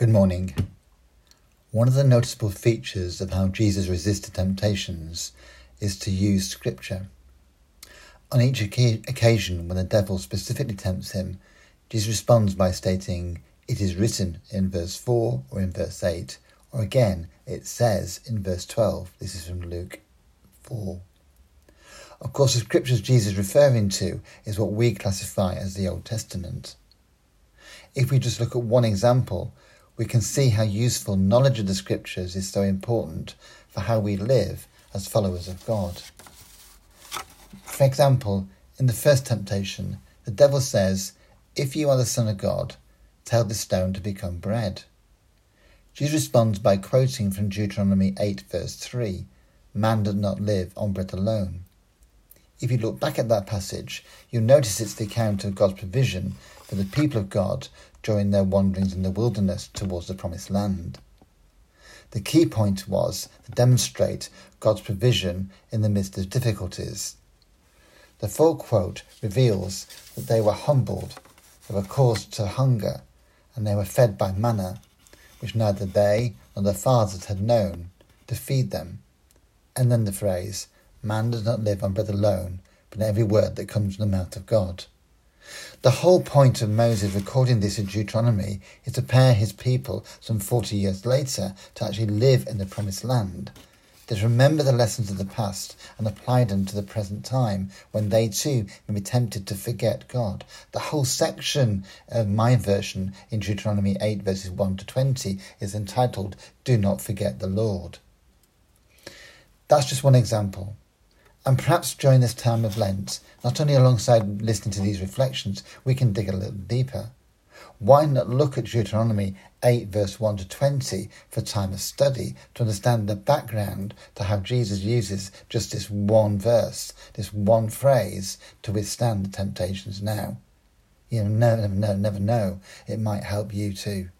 Good morning. One of the noticeable features of how Jesus resisted temptations is to use scripture. On each occasion when the devil specifically tempts him, Jesus responds by stating, It is written in verse 4 or in verse 8, or again, it says in verse 12. This is from Luke 4. Of course, the scriptures Jesus is referring to is what we classify as the Old Testament. If we just look at one example, we can see how useful knowledge of the scriptures is so important for how we live as followers of God. For example, in the first temptation, the devil says, If you are the Son of God, tell this stone to become bread. Jesus responds by quoting from Deuteronomy 8, verse 3 Man does not live on bread alone. If you look back at that passage, you'll notice it's the account of God's provision for the people of God during their wanderings in the wilderness towards the promised land. The key point was to demonstrate God's provision in the midst of difficulties. The full quote reveals that they were humbled, they were caused to hunger, and they were fed by manna, which neither they nor their fathers had known, to feed them. And then the phrase, Man does not live on bread alone, but every word that comes from the mouth of God. The whole point of Moses recording this in Deuteronomy is to prepare his people some 40 years later to actually live in the promised land. To remember the lessons of the past and apply them to the present time when they too may be tempted to forget God. The whole section of my version in Deuteronomy 8 verses 1 to 20 is entitled Do Not Forget the Lord. That's just one example. And perhaps during this time of Lent, not only alongside listening to these reflections, we can dig a little deeper. Why not look at Deuteronomy 8, verse 1 to 20 for time of study to understand the background to how Jesus uses just this one verse, this one phrase to withstand the temptations now? You know, never, never, never know. It might help you too.